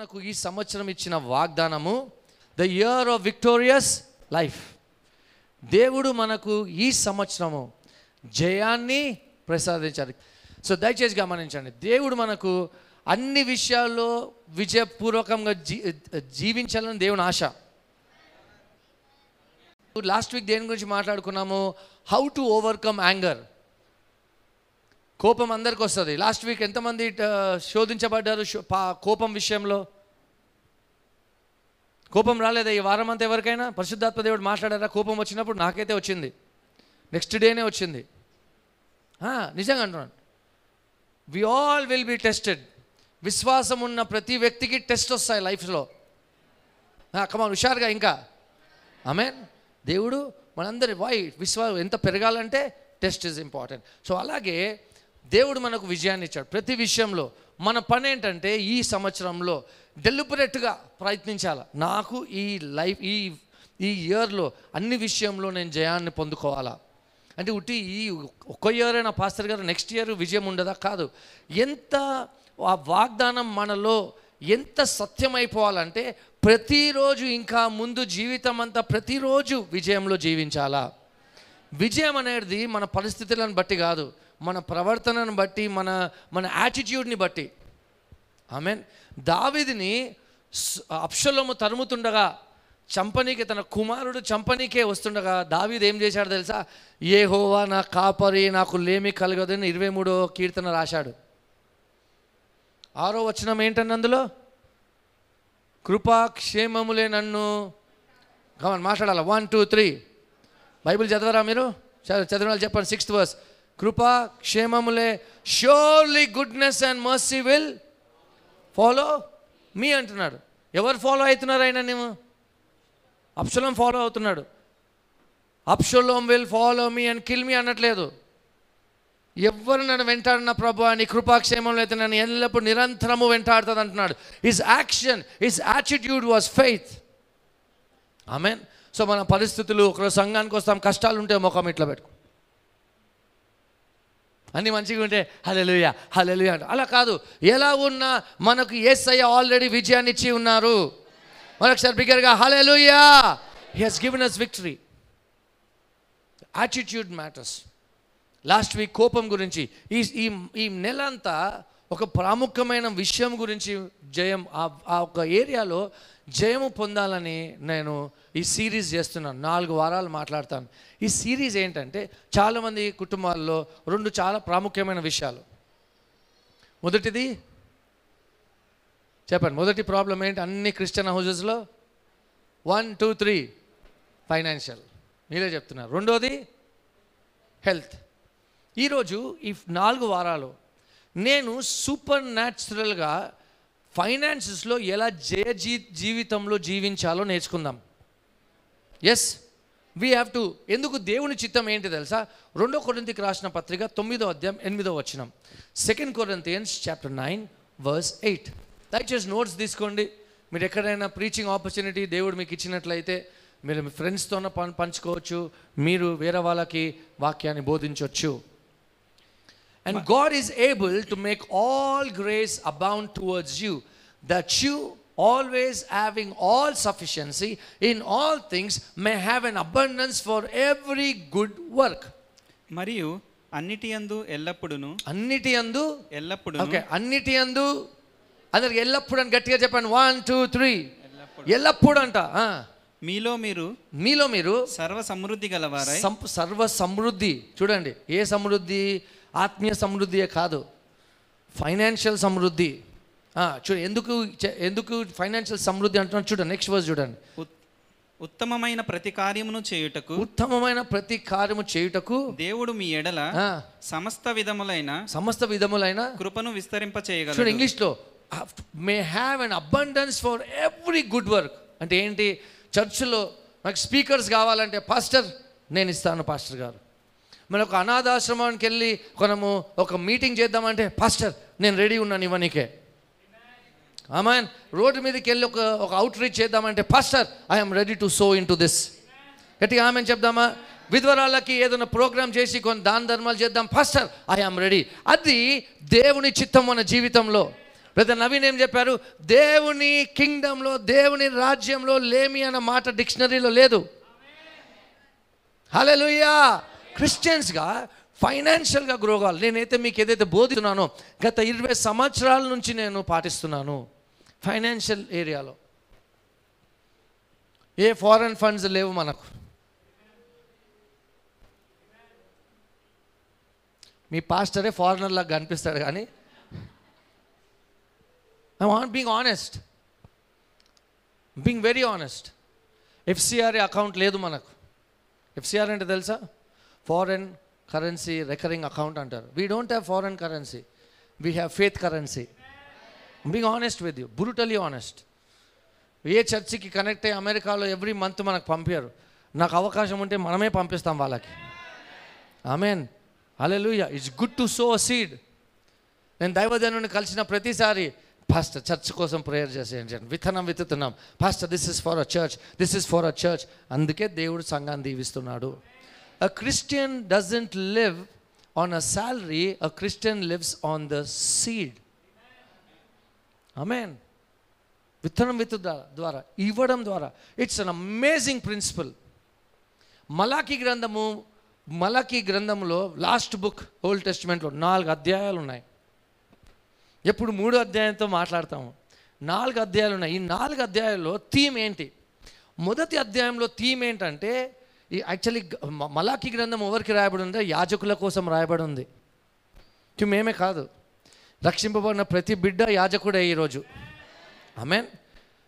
మనకు ఈ సంవత్సరం ఇచ్చిన వాగ్దానము the year of victorious life దేవుడు మనకు ఈ సంవత్సరము జయాన్ని ప్రసాదించారు సో దయచేసి గమనించండి. దేవుడు మనకు అన్ని విషయాల్లో విజయపూర్వకంగా జీ జీవించాలని దేవుని ఆశ. లాస్ట్ వీక్ దేని గురించి మాట్లాడుకున్నాము? హౌ టు ఓవర్కమ్ యాంగర్ కోపం అందరికి వస్తుంది. లాస్ట్ వీక్ ఎంతమంది శోధించబడ్డారు కోపం విషయంలో? కోపం రాలేదా? ఈ వారం అంతా ఎవరికైనా? పరిశుద్ధాత్మ దేవుడు మాట్లాడారా? కోపం వచ్చినప్పుడు నాకైతే వచ్చింది. నెక్స్ట్ డేనే వచ్చింది. నిజంగా అంటున్నాను. We all will be tested విశ్వాసం ఉన్న ప్రతి వ్యక్తికి టెస్ట్ వస్తాయి లైఫ్లో. కమాన్ హుషారుగా ఇంకా. ఆమె దేవుడు మనందరి వై విశ్వాసం ఎంత పెరగాలంటే టెస్ట్ ఇస్ ఇంపార్టెంట్ సో అలాగే దేవుడు మనకు విజయాన్ని ఇచ్చాడు. ప్రతి విషయంలో మన పని ఏంటంటే ఈ సంవత్సరంలో డెలిబరేట్గా ప్రయత్నించాలి. నాకు ఈ లైఫ్ ఈ ఈ ఇయర్లో అన్ని విషయంలో నేను జయాన్ని పొందుకోవాలా. అంటే ఉట్టి ఈ ఒక్క ఇయర్ అయినా పాస్టర్ గారు నెక్స్ట్ ఇయర్ విజయం ఉండదా? కాదు. ఎంత ఆ వాగ్దానం మనలో ఎంత సత్యమైపోవాలంటే ప్రతిరోజు ఇంకా ముందు జీవితం అంతా ప్రతిరోజు విజయంలో జీవించాలా. విజయం అనేది మన పరిస్థితులను బట్టి కాదు. మన ప్రవర్తనను బట్టి మన మన యాటిట్యూడ్ని బట్టి. ఆమెన్ దావిదిని అప్షలము అప్షలోము తరుముతుండగా చంపనీకి తన కుమారుడు చంపనీకే వస్తుండగా దావీది ఏం చేశాడు తెలుసా? ఏ హోవా నా కాపరి నాకు లేమి కలగదని ఇరవై మూడో కీర్తన రాశాడు. ఆరో వచనం ఏంటండి అందులో? కృపా క్షేమములే నన్ను కావాలి మాట్లాడాలి? వన్ టూ త్రీ బైబిల్ చదవరా మీరు? చ- చదివిన చెప్పండి. సిక్స్త్ వర్స్ కృప క్షేమములే. Surely goodness and mercy will follow me అంటున్నాడు. ఎవరు ఫాలో అవుతున్నారు ఆయన నేను అప్షలం ఫాలో అవుతున్నాడు. Absalom will follow me and kill me అనట్లేదు. ఎవరు నన్ను వెంటాడిన ప్రభు అని కృపాక్షేమంలో అయితే నన్ను ఎల్లప్పుడు నిరంతరము వెంటాడుతుంది అంటున్నాడు. His action his attitude was faith amen so మన పరిస్థితులు ఒకరోజు సంఘానికి వస్తాం కష్టాలు ఉంటే ముఖం ఇట్లా పెట్టుకో. అన్నీ మంచిగా ఉంటే హలెలుయ హలెలుయ అంట. అలా కాదు. ఎలా ఉన్నా మనకు ఏసయ్య ఆల్రెడీ విజయాన్ని ఇచ్చి ఉన్నారు. మరొకసారి బిగ్గరగా hallelujah he has given us victory attitude matters last week కోపం గురించి ఈ ఈ ఈ నెల అంతా ఒక ప్రాముఖ్యమైన విషయం గురించి జయం ఆ- ఆ ఒక ఏరియాలో జయము పొందాలని నేను ఈ సిరీస్ చేస్తున్నాను. నాలుగు వారాలు మాట్లాడతాను. ఈ సిరీస్ ఏంటంటే చాలామంది కుటుంబాల్లో రెండు చాలా ప్రాముఖ్యమైన విషయాలు. మొదటిది చెప్పండి మొదటి ప్రాబ్లం ఏంటి? అన్ని క్రిస్టియన్ హౌజెస్లో వన్ టూ త్రీ ఫైనాన్షియల్ మీరే చెప్తున్నారు. రెండోది హెల్త్ ఈరోజు ఈ నాలుగు వారాలు నేను సూపర్ న్యాచురల్గా ఫైనాన్సెస్లో ఎలా జయ జీ జీవితంలో జీవించాలో నేర్చుకుందాం. ఎస్ వీ హ్యావ్ టు ఎందుకు దేవుని చిత్తం ఏంటి తెలుసా? రెండో కొరంతికి రాసిన పత్రిక తొమ్మిదో అధ్యాయం ఎనిమిదో వచ్చినం second Corinthians chapter nine verse eight దయచేసి నోట్స్ తీసుకోండి. మీరు ఎక్కడైనా ప్రీచింగ్ ఆపర్చునిటీ దేవుడు మీకు ఇచ్చినట్లయితే మీరు మీ ఫ్రెండ్స్తో పం పంచుకోవచ్చు. మీరు వేరే వాళ్ళకి వాక్యాన్ని బోధించవచ్చు And God is able to make all grace abound towards you, that you, always having all sufficiency in all things, may have an abundance for every good work. మరియు అన్నిటి యందు ఎల్లప్పుడును అన్నిటి అందు ఎల్లప్పుడూ ఓకే అన్నిటి అందు అందరికి ఎల్లప్పుడు అని గట్టిగా చెప్పండి వన్ టూ త్రీ ఎల్లప్పుడు అంట. మీలో మీరు మీలో మీరు సర్వ సమృద్ధి గలవారై సర్వ సమృద్ధి చూడండి ఏ సమృద్ధి ఆత్మీయ సమృద్ధియే కాదు. ఫైనాన్షియల్ సమృద్ధి. చూడు ఎందుకు ఎందుకు ఫైనాన్షియల్ సమృద్ధి అంటున్నాను చూడండి నెక్స్ట్ వర్స్ చూడండి. ఉత్- ఉత్తమమైన ప్రతి కార్యమును చేయుటకు ఉత్తమమైన ప్రతి కార్యము చేయుటకు దేవుడు మీ ఎడల సమస్త విధములైన సమస్త విధములైన కృపను విస్తరింప చేయగలడు. ఇంగ్లీష్లో may have an abundance for every good work అంటే ఏంటి? చర్చిలో నాకు స్పీకర్స్ కావాలంటే పాస్టర్ నేను ఇస్తాను పాస్టర్ గారు. మన ఒక అనాథాశ్రమానికి వెళ్ళి మనము ఒక మీటింగ్ చేద్దామంటే పాస్టర్ నేను రెడీ ఉన్నాను ఇవ్వనీకే. ఆమెన్ రోడ్డు మీదకి వెళ్ళి ఒక ఒక అవుట్ రీచ్ చేద్దామంటే pastor I'm ready to sow into this గట్టిగా ఆమె చెప్దామా? విధ్వరాళ్ళకి ఏదైనా ప్రోగ్రామ్ చేసి కొన్ని దాన ధర్మాలు చేద్దాం. పాస్టర్ ఐఎమ్ రెడీ అది దేవుని చిత్తం మన జీవితంలో. పెద్ద నవీన్ ఏం చెప్పారు? దేవుని కింగ్డంలో దేవుని రాజ్యంలో లేమి అన్న మాట డిక్షనరీలో లేదు. హలోయా క్రిస్టియన్స్గా ఫైనాన్షియల్గా గ్రో కావాలి. నేనైతే మీకు ఏదైతే బోధిస్తున్నానో గత ఇరవై సంవత్సరాల నుంచి నేను పాటిస్తున్నాను ఫైనాన్షియల్ ఏరియాలో ఏ ఫారెన్ ఫండ్స్ లేవు మనకు. మీ పాస్టరే ఫారినర్ లాగా కనిపిస్తాడు కానీ I want being honest being very honest FCRA account లేదు మనకు. ఎఫ్సిఆర్ అంటే తెలుసా? ఫారెన్ కరెన్సీ రికరింగ్ అకౌంట్ అంటారు. We don't have foreign currency we have faith currency being honest with you brutally honest ఏ చర్చికి కనెక్ట్ అయ్యి అమెరికాలో ఎవ్రీ మంత్ మనకు పంపారు. నాకు అవకాశం ఉంటే మనమే పంపిస్తాం వాళ్ళకి. Amen hallelujah it's good to sow seed నేను దైవజనుని కలిసిన ప్రతిసారి పాస్టర్ చర్చ్ కోసం ప్రేయర్ చేసేయండి విత్తనం విత్తుతున్నాం. Pastor this is for a church this is for a church అందుకే దేవుడు సంఘాన్ని దీవిస్తున్నాడు. A Christian doesn't live on a salary a Christian lives on the seed amen విత్తనం విత్తు ద్వారా- ఇవ్వడం ద్వారా. ఇట్స్ అన్ అమేజింగ్ ప్రిన్సిపల్ మలాకి గ్రంథము మలాకి గ్రంథంలో లాస్ట్ బుక్ ఓల్డ్ టెస్ట్మెంట్లో నాలుగు అధ్యాయాలు ఉన్నాయి. ఎప్పుడు మూడు అధ్యాయంతో మాట్లాడతాము. నాలుగు అధ్యాయాలు ఉన్నాయి. ఈ నాలుగు అధ్యాయాల్లో థీమ్ ఏంటి? మొదటి అధ్యాయంలో థీమ్ ఏంటంటే ఈ యాక్చువల్లీ మలాకి గ్రంథం ఎవరికి రాయబడి ఉందో యాజకుల కోసం రాయబడి ఉంది మేమే కాదు. రక్షింపబడిన ప్రతి బిడ్డ యాజకుడే ఈరోజు ఆమెన్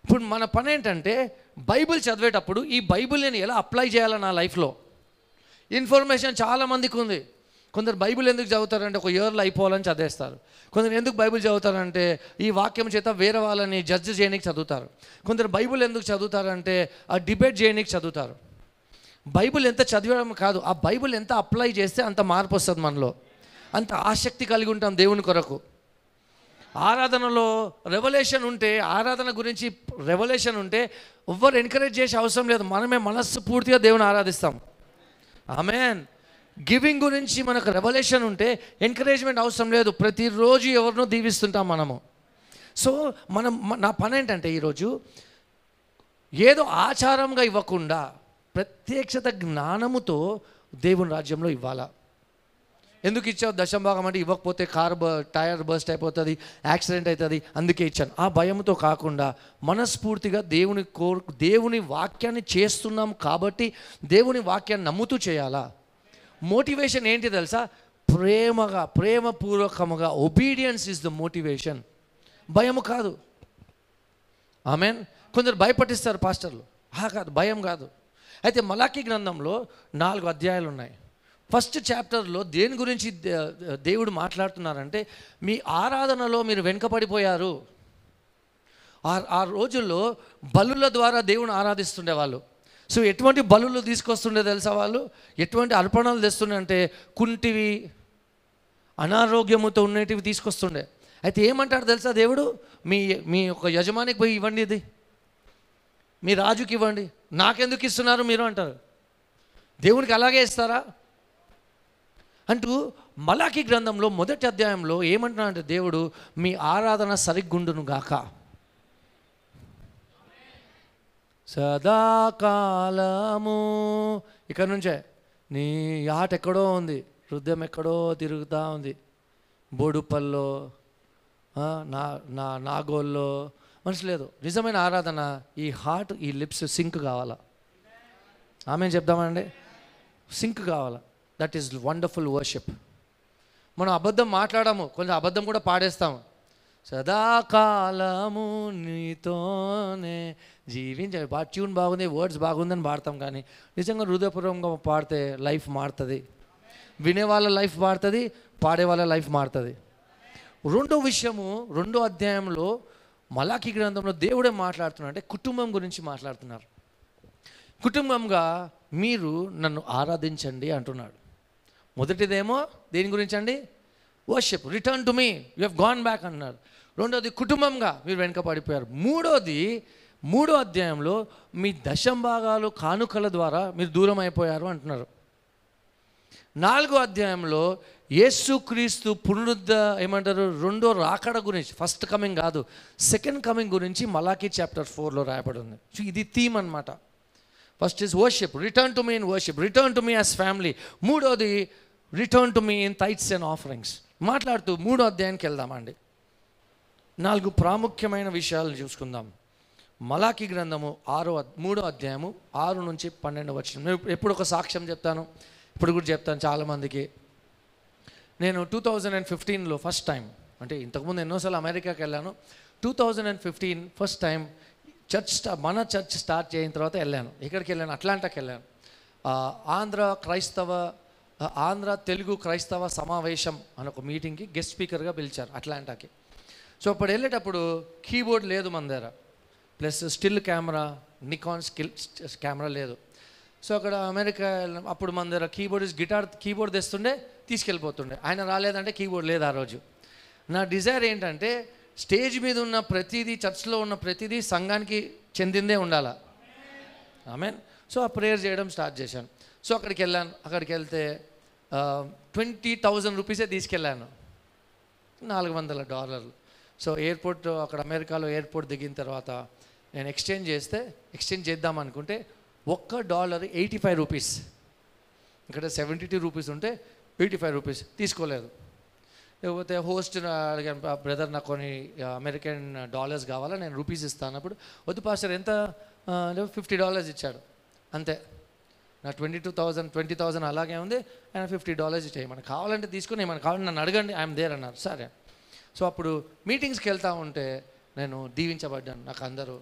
ఇప్పుడు మన పని ఏంటంటే బైబిల్ చదివేటప్పుడు ఈ బైబిల్ నేను ఎలా అప్లై చేయాలి నా లైఫ్లో? ఇన్ఫర్మేషన్ చాలా మందికి ఉంది. కొందరు బైబిల్ ఎందుకు చదువుతారంటే ఒక ఇయర్లో అయిపోవాలని చదివేస్తారు. కొందరు ఎందుకు బైబిల్ చదువుతారంటే ఈ వాక్యం చేత వేరే వాళ్ళని జడ్జ్ చేయడానికి చదువుతారు. కొందరు బైబిల్ ఎందుకు చదువుతారంటే ఆ డిబేట్ చేయడానికి చదువుతారు. బైబిల్ ఎంత చదివడం కాదు ఆ బైబిల్ ఎంత అప్లై చేస్తే అంత మార్పు వస్తుంది మనలో. అంత ఆసక్తి కలిగి ఉంటాం దేవుని కొరకు. ఆరాధనలో రెవల్యూషన్ ఉంటే ఆరాధన గురించి రెవల్యూషన్ ఉంటే ఎవ్వరు ఎంకరేజ్ చేసే అవసరం లేదు. మనమే మనస్సు పూర్తిగా దేవుని ఆరాధిస్తాం. ఆమెన్ గివింగ్ గురించి మనకు రెవల్యూషన్ ఉంటే ఎంకరేజ్మెంట్ అవసరం లేదు. ప్రతిరోజు ఎవరినో దీవిస్తుంటాం మనము. సో మనం నా పని ఏంటంటే ఈరోజు ఏదో ఆచారంగా ఇవ్వకుండా ప్రత్యక్షత జ్ఞానముతో దేవుని రాజ్యంలో ఇవ్వాలా. ఎందుకు ఇచ్చావు? దశంభాగం అంటే ఇవ్వకపోతే కార్ బ టైర్ బస్ట్ అయిపోతుంది యాక్సిడెంట్ అవుతుంది అందుకే ఇచ్చాను. ఆ భయంతో కాకుండా మనస్ఫూర్తిగా దేవుని కోర్ దేవుని వాక్యాన్ని చేస్తున్నాం కాబట్టి దేవుని వాక్యాన్ని నమ్ముతూ చేయాలా. మోటివేషన్ ఏంటి తెలుసా? ప్రేమగా ప్రేమపూర్వకముగా ఒబీడియన్స్ ఇస్ ద మోటివేషన్ భయము కాదు. ఆమెన్? కొందరు భయపట్టిస్తారు పాస్టర్లు. ఆ కాదు భయం కాదు. అయితే మలాకి గ్రంథంలో నాలుగు అధ్యాయాలు ఉన్నాయి. ఫస్ట్ చాప్టర్లో దేని గురించి దే- దేవుడు మాట్లాడుతున్నారంటే మీ ఆరాధనలో మీరు వెనుకపడిపోయారు ఆ ఆ రోజుల్లో బలుల ద్వారా దేవుని ఆరాధిస్తుండే వాళ్ళు. సో ఎటువంటి బలులు తీసుకొస్తుండే తెలుసా వాళ్ళు? ఎటువంటి అర్పణలు తెస్తుండే అంటే కుంటివి అనారోగ్యముతో ఉన్నటివి తీసుకొస్తుండే. అయితే ఏమంటాడు తెలుసా దేవుడు? మీ మీ యొక్క యజమానికి పోయి ఇవ్వండి ఇది. మీ రాజుకి ఇవ్వండి. నాకెందుకు ఇస్తున్నారు మీరు అంటారు. దేవునికి అలాగే ఇస్తారా? అంటూ మలాకి గ్రంథంలో మొదటి అధ్యాయంలో ఏమంటున్నాడంటే దేవుడు మీ ఆరాధన సరిగ్గుండును గాక. సదాకాలము ఇక్కడ నుంచే. నీ ఆట ఎక్కడో ఉంది. హృదయం ఎక్కడో తిరుగుతూ ఉంది. బోడుపల్లో నా నా నాగోల్లో మనసు లేదు. నిజమైన ఆరాధన ఈ హార్ట్ ఈ లిప్స్ సింక్ కావాలా? ఆమె చెప్దామండి? సింక్ కావాలా? దట్ ఈస్ వండర్ఫుల్ వర్షిప్ మనం అబద్ధం మాట్లాడాము కొంచెం అబద్ధం కూడా పాడేస్తాము. సదాకాలము నీతోనే జీవించాలి బా ట్యూన్ బాగుంది వర్డ్స్ బాగుందని పాడతాం కానీ నిజంగా హృదయపూర్వకంగా పాడితే లైఫ్ మారుతుంది. వినే వాళ్ళ లైఫ్ మారుతుంది పాడే వాళ్ళ లైఫ్ మారుతుంది. రెండో విషయము రెండో అధ్యాయంలో మలాకి గ్రంథంలో దేవుడే మాట్లాడుతున్నాడు అంటే కుటుంబం గురించి మాట్లాడుతున్నారు. కుటుంబంగా మీరు నన్ను ఆరాధించండి అంటున్నాడు. మొదటిదేమో దేని గురించి అండి worship return to me you have gone back అన్నారు రెండోది కుటుంబంగా మీరు వెనుక పడిపోయారు మూడోది మూడో అధ్యాయంలో మీ దశం భాగాలు కానుకల ద్వారా మీరు దూరం అయిపోయారు అంటున్నారు. నాలుగో అధ్యాయంలో యేసుక్రీస్తు పునరుద్ధ ఏమంటారు? రెండో రాకడ గురించి ఫస్ట్ కమింగ్ కాదు సెకండ్ కమింగ్ గురించి మలాకీ చాప్టర్ ఫోర్లో రాయబడి ఉంది సో ఇది థీమ్ అనమాట first is worship return to me in worship return to me as family మూడోది return to me in tithes and offerings మాట్లాడుతూ మూడో అధ్యాయానికి వెళ్దామండి. నాలుగు ప్రాముఖ్యమైన విషయాలు చూసుకుందాం. మలాకి గ్రంథము ఆరో మూడో అధ్యాయము ఆరు నుంచి పన్నెండు వచ్చిన నేను ఎప్పుడు ఒక సాక్ష్యం చెప్తాను? ఇప్పుడు కూడా చెప్తాను చాలామందికి. నేను టూ థౌజండ్ అండ్ ఫిఫ్టీన్లో ఫస్ట్ టైం అంటే ఇంతకుముందు ఎన్నోసార్లు అమెరికాకి వెళ్ళాను. Two thousand and fifteen first time church మన చర్చ్ స్టార్ట్ చేయిన తర్వాత వెళ్ళాను. ఎక్కడికి వెళ్ళాను? అట్లాంటాకి వెళ్ళాను. ఆంధ్ర క్రైస్తవ ఆంధ్ర తెలుగు క్రైస్తవ సమావేశం అని ఒక మీటింగ్కి గెస్ట్ స్పీకర్గా పిలిచారు అట్లాంటాకి సో అప్పుడు వెళ్ళేటప్పుడు కీబోర్డ్ లేదు మన దగ్గర. Plus still camera Nikon still camera లేదు. సో అక్కడ అమెరికా అప్పుడు మన దగ్గర కీబోర్డ్ గిటార్ కీబోర్డ్ తెస్తుండే తీసుకెళ్ళిపోతుండే. ఆయన రాలేదంటే కీబోర్డ్ లేదు ఆ రోజు. నా డిజైర్ ఏంటంటే స్టేజ్ మీద ఉన్న ప్రతిదీ చర్చ్లో ఉన్న ప్రతిదీ సంఘానికి చెందిందే ఉండాలా. ఆమెన్. సో ఆ ప్రేయర్ చేయడం స్టార్ట్ చేశాను. సో అక్కడికి వెళ్ళాను. అక్కడికి వెళ్తే ట్వంటీ థౌజండ్ రూపీసే తీసుకెళ్ళాను. నాలుగు వందల డాలర్లు. సో ఎయిర్పోర్ట్ అక్కడ అమెరికాలో ఎయిర్పోర్ట్ దిగిన తర్వాత నేను ఎక్స్చేంజ్ చేస్తే ఎక్స్చేంజ్ చేద్దాం అనుకుంటే ఒక్క డాలర్ ఎయిటీ ఫైవ్ రూపీస్. ఇక్కడ సెవెంటీ టూ రూపీస్ ఉంటే ఎయిటీ ఫైవ్ రూపీస్ తీసుకోలేదు. లేకపోతే హోస్ట్ అడిగాను బ్రదర్ నాకు కొన్ని అమెరికన్ డాలర్స్ కావాలా నేను రూపీస్ ఇస్తాను అప్పుడు వద్దు పాస్టర్ ఎంత? ఫిఫ్టీ డాలర్స్ ఇచ్చాడు. అంతే. నా twenty two thousand twenty thousand అలాగే ఉంది ఆయన ఫిఫ్టీ డాలర్స్ ఇచ్చాయి మనకు కావాలంటే తీసుకుని ఏమైనా కావాలంటే నన్ను అడగండి ఐఎమ్ దేర్ అన్నారు. సరే. సో అప్పుడు మీటింగ్స్కి వెళ్తూ ఉంటే నేను దీవించబడ్డాను. నాకు అందరూ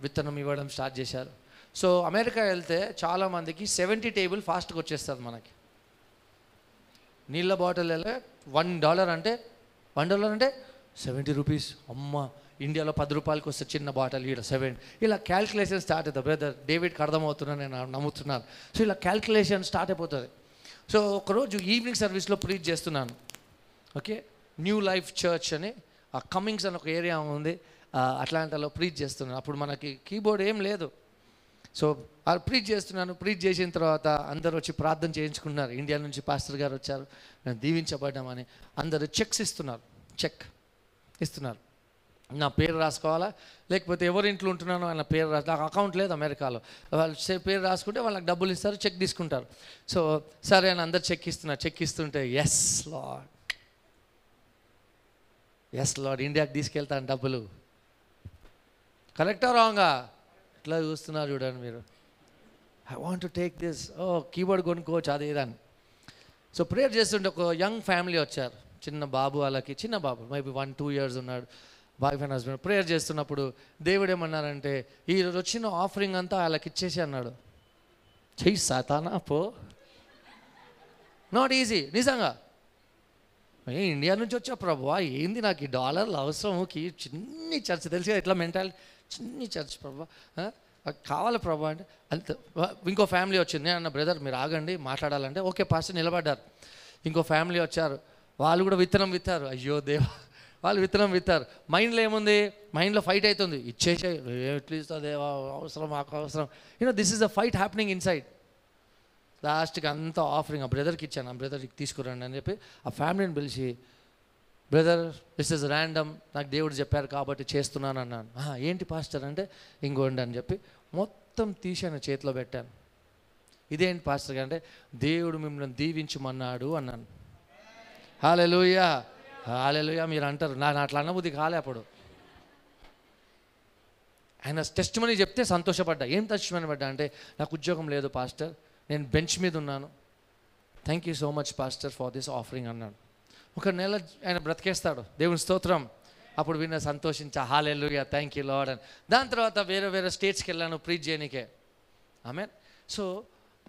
విత్తనం ఇవ్వడం స్టార్ట్ చేశారు. సో అమెరికా వెళ్తే చాలామందికి సెవెంటీ టేబుల్ ఫాస్ట్గా వచ్చేస్తుంది మనకి. నీళ్ళ బాటిల్ వన్ డాలర్ అంటే వన్ డాలర్ అంటే సెవెంటీ రూపీస్. అమ్మ ఇండియాలో పది రూపాయలకి వస్తే చిన్న బాటిల్ ఈడ సెవెన్. ఇలా క్యాల్కులేషన్ స్టార్ట్ అవుతుంది బ్రదర్ డేవిడ్కి అర్థమవుతున్నా నేను నమ్ముతున్నాను. సో ఇలా క్యాల్కులేషన్ స్టార్ట్ అయిపోతుంది. సో ఒకరోజు ఈవినింగ్ సర్వీస్లో ప్రీచ్ చేస్తున్నాను. ఓకే న్యూ లైఫ్ చర్చ్ అని ఆ కమింగ్స్ అని ఒక ఏరియా ఉంది. అట్లాంటాలో ప్రీచ్ చేస్తున్నాను. అప్పుడు మనకి కీబోర్డ్ ఏం లేదు. సో వాళ్ళు ప్రీచ్ చేస్తున్నాను. ప్రీచ్ చేసిన తర్వాత అందరూ వచ్చి ప్రార్థన చేయించుకున్నారు ఇండియా నుంచి పాస్టర్ గారు వచ్చారు. నేను దీవించబడ్డామని అందరూ చెక్స్ ఇస్తున్నారు. చెక్ ఇస్తున్నారు. నా పేరు రాసుకోవాలా? లేకపోతే ఎవరి ఇంట్లో ఉంటున్నానో ఆయన పేరు రాసు నాకు అకౌంట్ లేదు అమెరికాలో. వాళ్ళు పేరు రాసుకుంటే వాళ్ళకి డబ్బులు ఇస్తారు చెక్ తీసుకుంటారు. సో సరే అని అందరు చెక్ ఇస్తున్నారు. చెక్ ఇస్తుంటే ఎస్ లాడ్ ఎస్ లాడ్ ఇండియాకి తీసుకెళ్తాను డబ్బులు. కరెక్టా రాంగా ఇట్లా చూస్తున్నారు చూడండి మీరు. I want to take this oh keyboard కొనుక్కోవచ్చు అది ఇదని సో ప్రేయర్ చేస్తుంటే ఒక యంగ్ ఫ్యామిలీ వచ్చారు. చిన్న బాబు వాళ్ళకి చిన్న బాబు మేబీ వన్ టూ ఇయర్స్ ఉన్నాడు. వైఫ్ అండ్ హస్బెండ్ ప్రేయర్ చేస్తున్నప్పుడు దేవుడు ఏమన్నారంటే ఈరోజు వచ్చిన ఆఫరింగ్ అంతా వాళ్ళకి ఇచ్చేసి అన్నాడు. చెయ్యి సాతానా పో. నాట్ ఈజీ నిజంగా. ఏ ఇండియా నుంచి వచ్చా ప్రభు ఏంది నాకు ఈ డాలర్లు అవసరం కీ చిన్ని చర్చ్ తెలుసు ఎట్లా మెంటాలిటీ చిన్ని చర్చ్ ప్రభా కావాలి ప్రభా అంటే అంత ఇంకో ఫ్యామిలీ వచ్చింది. నేను అన్న బ్రదర్ మీరు ఆగండి మాట్లాడాలంటే ఓకే పాస్టర్ నిలబడ్డారు. ఇంకో ఫ్యామిలీ వచ్చారు. వాళ్ళు కూడా విత్తనం విత్తారు. అయ్యో దేవా వాళ్ళు విత్తనం విత్తారు. మైండ్లో ఏముంది? మైండ్లో ఫైట్ అవుతుంది ఇచ్చేసే ఎట్లా ఇస్తా దేవా అవసరం మాకు అవసరం. You know this is the fight happening inside లాస్ట్కి అంతా ఆఫరింగ్ ఆ బ్రదర్కి ఇచ్చాను. ఆ బ్రదర్కి తీసుకురండి అని చెప్పి ఆ ఫ్యామిలీని పిలిచి బ్రదర్ దిస్ ఇస్ ర్యాండమ్ నాకు దేవుడు చెప్పారు కాబట్టి చేస్తున్నాను అన్నాను ఏంటి పాస్టర్ అంటే ఇంకోండి అని చెప్పి మొత్తం తీసాను చేతిలో పెట్టాను. ఇదేంటి పాస్టర్ అంటే దేవుడు మిమ్మల్ని దీవించమన్నాడు అన్నాను. హాలెలుయా హాలెలుయా మీరు అంటారు. నా నా అట్లా అన్నబుద్ధి కాలే అప్పుడు. ఆయన టెస్ట్ మనీ చెప్తే సంతోషపడ్డా. ఏం టెస్ట్ పడ్డా అంటే నాకు ఉద్యోగం లేదు పాస్టర్. నేను బెంచ్ మీద ఉన్నాను. Thank you so much pastor for this offering అన్నాడు ఒక నెల ఆయన బ్రతికేస్తాడు. దేవుని స్తోత్రం. అప్పుడు విన్న సంతోషించా. హాలెలుయా థ్యాంక్ యూ లాడ్ అని దాని తర్వాత వేరే వేరే స్టేట్స్కి వెళ్ళాను ప్రీచ్ చేయనికే. ఆమె సో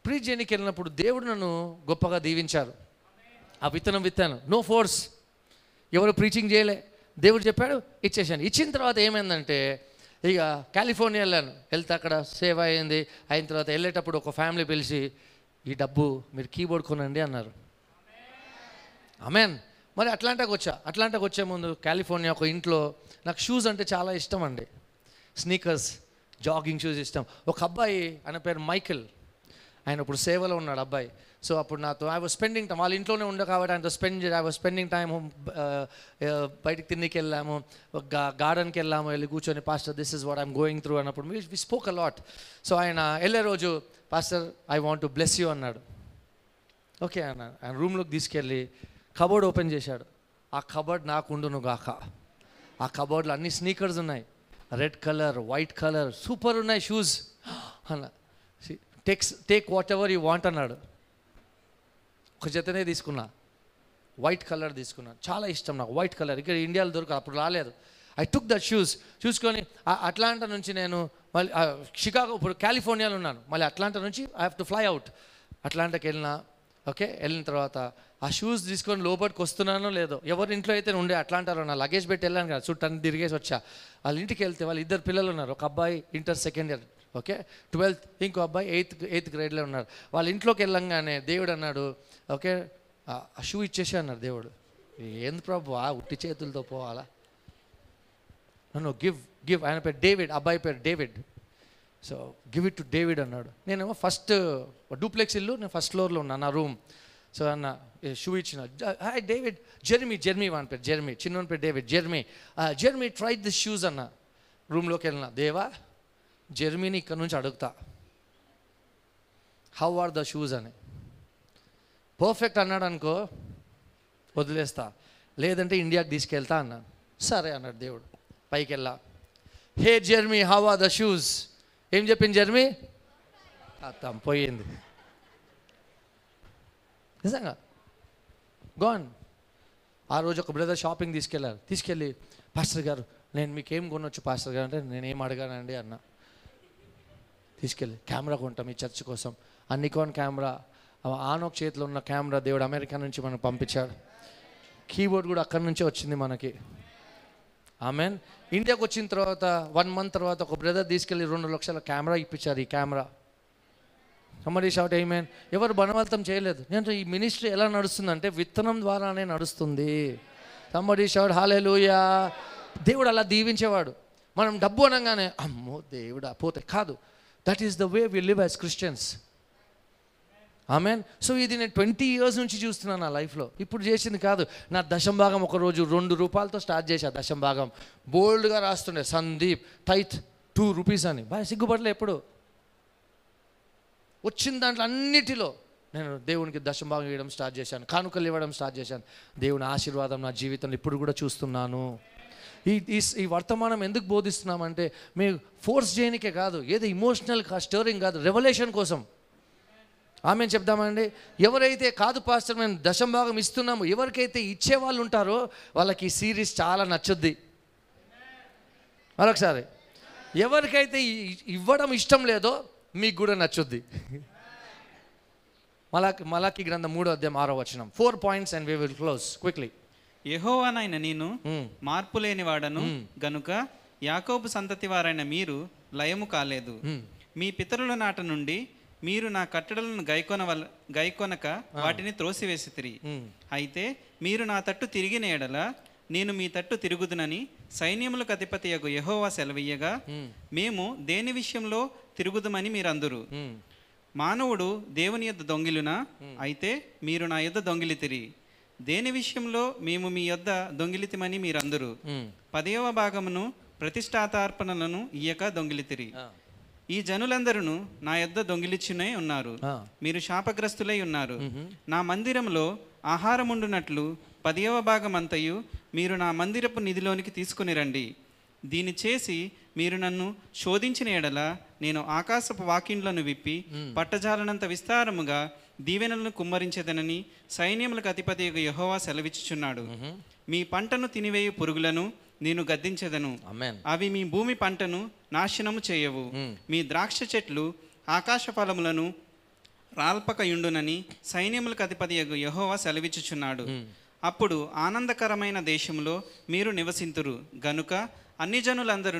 ప్రీచ్ చేయనికి వెళ్ళినప్పుడు దేవుడు నన్ను గొప్పగా దీవించారు ఆ విత్తనం విత్తాను. నో ఫోర్స్ ఎవరు ప్రీచింగ్ చేయలే. దేవుడు చెప్పాడు ఇచ్చేసాను. ఇచ్చిన తర్వాత ఏమైందంటే ఇక కాలిఫోర్నియా వెళ్ళాను. వెళ్తే అక్కడ సేవ్ అయింది. అయిన తర్వాత వెళ్ళేటప్పుడు ఒక ఫ్యామిలీ పిలిచి ఈ డబ్బు మీరు కీబోర్డ్ కొనండి అన్నారు. అమెన్ మరి అట్లాంటాకి వచ్చా? అట్లాంటాకి వచ్చే ముందు కాలిఫోర్నియా ఒక ఇంట్లో నాకు షూస్ అంటే చాలా ఇష్టం అండి. స్నీకర్స్ జాగింగ్ షూస్ ఇష్టం. ఒక అబ్బాయి ఆయన పేరు మైకిల్ ఆయన ఇప్పుడు సేవలో ఉన్నాడు అబ్బాయి. సో అప్పుడు నాతో ఐ వాజ్ స్పెండింగ్ టైం వాళ్ళ ఇంట్లోనే ఉండే కాబట్టి ఆయనతో spend I was spending time బయటికి తిన్నికి వెళ్ళాము గార్డెన్కి వెళ్ళాము వెళ్ళి కూర్చొని pastor this is what I'm going through అన్నప్పుడు we spoke a lot so ఆయన వెళ్ళే రోజు pastor I want to bless you అన్నాడు. ఓకే అన్న. ఆయన రూమ్లోకి తీసుకెళ్ళి కబోర్డ్ ఓపెన్ చేశాడు. ఆ కబోర్డ్ నాకుండును గాక. ఆ కబోర్డ్లో అన్ని స్నీకర్స్ ఉన్నాయి. Red colour white colour super ఉన్నాయి షూస్. అన్న take take whatever you want అన్నాడు. ఒక జతనే తీసుకున్నా. వైట్ కలర్ తీసుకున్నాను చాలా ఇష్టం నాకు. White colour. ఇక్కడ ఇండియాలో దొరకదు. అప్పుడు రాలేదు. I took that shoes. చూసుకొని అట్లాంటా నుంచి నేను మళ్ళీ షికాగో ఇప్పుడు కాలిఫోర్నియాలో ఉన్నాను. మళ్ళీ అట్లాంటా నుంచి I have to fly out. అట్లాంటాకి వెళ్ళినా ఓకే? వెళ్ళిన తర్వాత ఆ షూస్ తీసుకొని లోపలికి వస్తున్నానో లేదో? ఎవరి ఇంట్లో అయితే ఉండే అట్లాంటారో? నా లగేజ్ పెట్టి వెళ్ళాను కదా చుట్టూ తిరిగేసి వచ్చా. వాళ్ళ ఇంటికి వెళ్తే వాళ్ళు ఇద్దరు పిల్లలు ఉన్నారు. ఒక అబ్బాయి inter second year okay? Twelfth ఇంకో అబ్బాయి ఎయిత్ ఎయిత్ గ్రేడ్లో ఉన్నారు. వాళ్ళ ఇంట్లోకి వెళ్ళంగానే దేవుడు అన్నాడు ఓకే? ఆ షూ ఇచ్చేసి అన్నారు దేవుడు. ఏంది ప్రభు? ఆ ఉట్టి చేతులతో పోవాలా? నన్ను గివ్ గివ్. ఆయన పేరు డేవిడ్ అబ్బాయి పేరు David. So give it to David అన్నాడు. నేనేమో ఫస్ట్ డూప్లెక్స్ ఇల్లు నేను ఫస్ట్ ఫ్లోర్లో ఉన్నాను నా రూమ్ సో అన్న షూ ఇచ్చిన. హాయ్ డేవిడ్ జెర్మీ జెర్మీ వాని పేరు జెర్మీ చిన్న పేరు David Jeremy Jeremy try this shoes అన్న. రూమ్లోకి వెళ్ళిన. దేవా జెర్మీని ఇక్కడ నుంచి అడుగుతా. హౌ ఆర్ ద షూస్ అని. పర్ఫెక్ట్ అన్నాడు అనుకో వదిలేస్తా. లేదంటే ఇండియాకి తీసుకెళ్తా అన్నాను సరే అన్నాడు దేవుడు. పైకి వెళ్ళా. Hey Jeremy how are the shoes ఏం చెప్పింది జెర్మీ? అత్తం పోయింది. నిజంగా? గోన్ ఆ రోజు ఒక బ్రదర్ షాపింగ్ తీసుకెళ్ళారు. తీసుకెళ్ళి పాస్టర్ గారు నేను మీకు ఏం కొనొచ్చు పాస్టర్ గారు? అంటే నేనేం అడగానండి అన్న. తీసుకెళ్ళి కెమెరా కొంటాం ఈ చర్చ్ కోసం. ఆ నికాన్ కెమెరా ఆనోక్ చేతిలో ఉన్న కెమెరా దేవుడు అమెరికా నుంచి మనకు పంపించాడు. కీబోర్డ్ కూడా అక్కడి నుంచే వచ్చింది మనకి. ఆమెన్ ఇండియాకి వచ్చిన తర్వాత వన్ మంత్ తర్వాత ఒక బ్రదర్ తీసుకెళ్ళి రెండు లక్షల కెమెరా ఇప్పించారు ఈ కెమెరా సమ్మడి షాట్ ఏమేన్ ఎవరు బలవంతం చేయలేదు. నేను ఈ మినిస్ట్రీ ఎలా నడుస్తుందంటే విత్తనం ద్వారానే నడుస్తుంది. సమ్మడి షాట్ హాలేలుయా దేవుడు అలా దీవించేవాడు. మనం డబ్బు అనగానే అమ్మో దేవుడా పోతే కాదు. That is the way we live as Christians amen so ఇది నేను ట్వంటీ ఇయర్స్ నుంచి చూస్తున్నాను నా లైఫ్లో. ఇప్పుడు చేసింది కాదు. నా దశం భాగం ఒకరోజు రెండు రూపాయలతో స్టార్ట్ చేశా దశం భాగం. బోల్డ్గా రాస్తుండే సందీప్ తైత్ టూ రూపీస్ అని. బాగా సిగ్గుపడలే ఎప్పుడు? వచ్చిన దాంట్లో అన్నిటిలో నేను దేవునికి దశం భాగం ఇవ్వడం స్టార్ట్ చేశాను. కానుకలు ఇవ్వడం స్టార్ట్ చేశాను. దేవుని ఆశీర్వాదం నా జీవితంలో ఇప్పుడు కూడా చూస్తున్నాను. ఈ ఈ ఈ వర్తమానం ఎందుకు బోధిస్తున్నామంటే మేము ఫోర్స్ చేయనికే కాదు ఏదో ఇమోషనల్ స్టోరింగ్ కాదు రెవల్యూషన్ కోసం. ఆమె చెప్దామండి. ఎవరైతే కాదు పాస్టర్ మేము దశం భాగం ఇస్తున్నాము ఎవరికైతే ఇచ్చే వాళ్ళు ఉంటారో వాళ్ళకి ఈ సిరీస్ చాలా నచ్చుద్ది. మరొకసారి. ఎవరికైతే ఇవ్వడం ఇష్టం లేదో మీకు కూడా నచ్చుద్ది. మలాకి మలాకి గ్రంథం మూడో అధ్యాయం ఆరో వచనం. Four points and we will close quickly యెహోవానైన నేను మార్పు లేని వాడను. గనుక యాకోబు సంతతి వారైన మీరు లయము కాలేదు. మీ పితరుల నాట నుండి మీరు నా కట్టడలను గైకొన వల్ల గైకొనక వాటిని త్రోసివేసితిరి అయితే మీరు నా తట్టు తిరిగిన ఎడల నేను మీ తట్టు తిరుగుదునని సైన్యములకు అధిపతియగు యెహోవా సెలవీయగా మేము దేని విషయంలో తిరుగుదుమని మీరందురు? మానవుడు దేవుని యొద్ద దొంగిలునా అయితే మీరు నా యొద్ద దొంగిలితిరి దేని విషయంలో మేము మీ యొద్ద దొంగిలితిమని మీరందరూ? పదవ భాగమును ప్రతిష్టాతార్పణలను ఇయ్యక దొంగిలితిరి ఈ జనులందరూ నా యొద్ద దొంగిలిచ్చునే ఉన్నారు. మీరు శాపగ్రస్తులై ఉన్నారు. నా మందిరంలో ఆహారముండునట్లు పదవ భాగమంతయు మీరు నా మందిరపు నిధిలోనికి తీసుకుని రండి. దీని చేసి మీరు నన్ను శోధించిన ఎడల నేను ఆకాశపు వాకిండ్లను విప్పి పట్టజాలనంత విస్తారముగా దీవెనలను కుమ్మరించేదనని సైన్యములకు అధిపతి యహోవా సెలవిచ్చుచున్నాడు. మీ పంటను తినివేయు పురుగులను నేను గద్దించెదను. అవి మీ భూమి పంటను నాశనము చేయవు. మీ ద్రాక్ష చెట్లు ఆకాశ ఫలములను రాల్పకయుండునని సైన్యములకు అధిపతి యహోవా సెలవిచ్చుచున్నాడు. అప్పుడు ఆనందకరమైన దేశంలో మీరు నివసింతురు. గనుక అన్ని జనులందరూ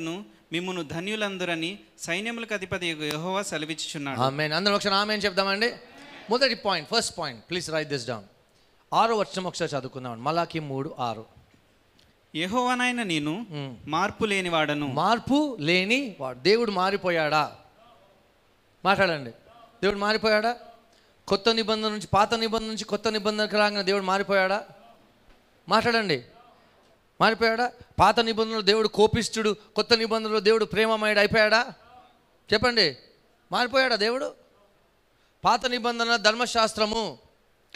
మిమ్మును ధన్యులందరని సైన్యములకు అధిపతి యహోవా సెలవిచ్చుచున్నాడు. ఆమెన్. అందరం ఒకసారి ఆమెన్ చెప్దామండి. మొదటి point first point. Please write this down ఆరో వచనం ఒకసారి చదువుకుందాం. మలాకి మూడు ఆరు. యెహోవానైన నేను మార్పు లేనివాడను. మార్పు లేని వాడు. దేవుడు మారిపోయాడా? మాట్లాడండి. దేవుడు మారిపోయాడా? కొత్త నిబంధన నుంచి పాత నిబంధన నుంచి కొత్త నిబంధనకు రాగానే దేవుడు మారిపోయాడా? మాట్లాడండి. మారిపోయాడా? పాత నిబంధనలో దేవుడు కోపిస్తుడు కొత్త నిబంధనలో దేవుడు ప్రేమమయుడు అయిపోయాడా? చెప్పండి. మారిపోయాడా దేవుడు? పాత నిబంధన ధర్మశాస్త్రము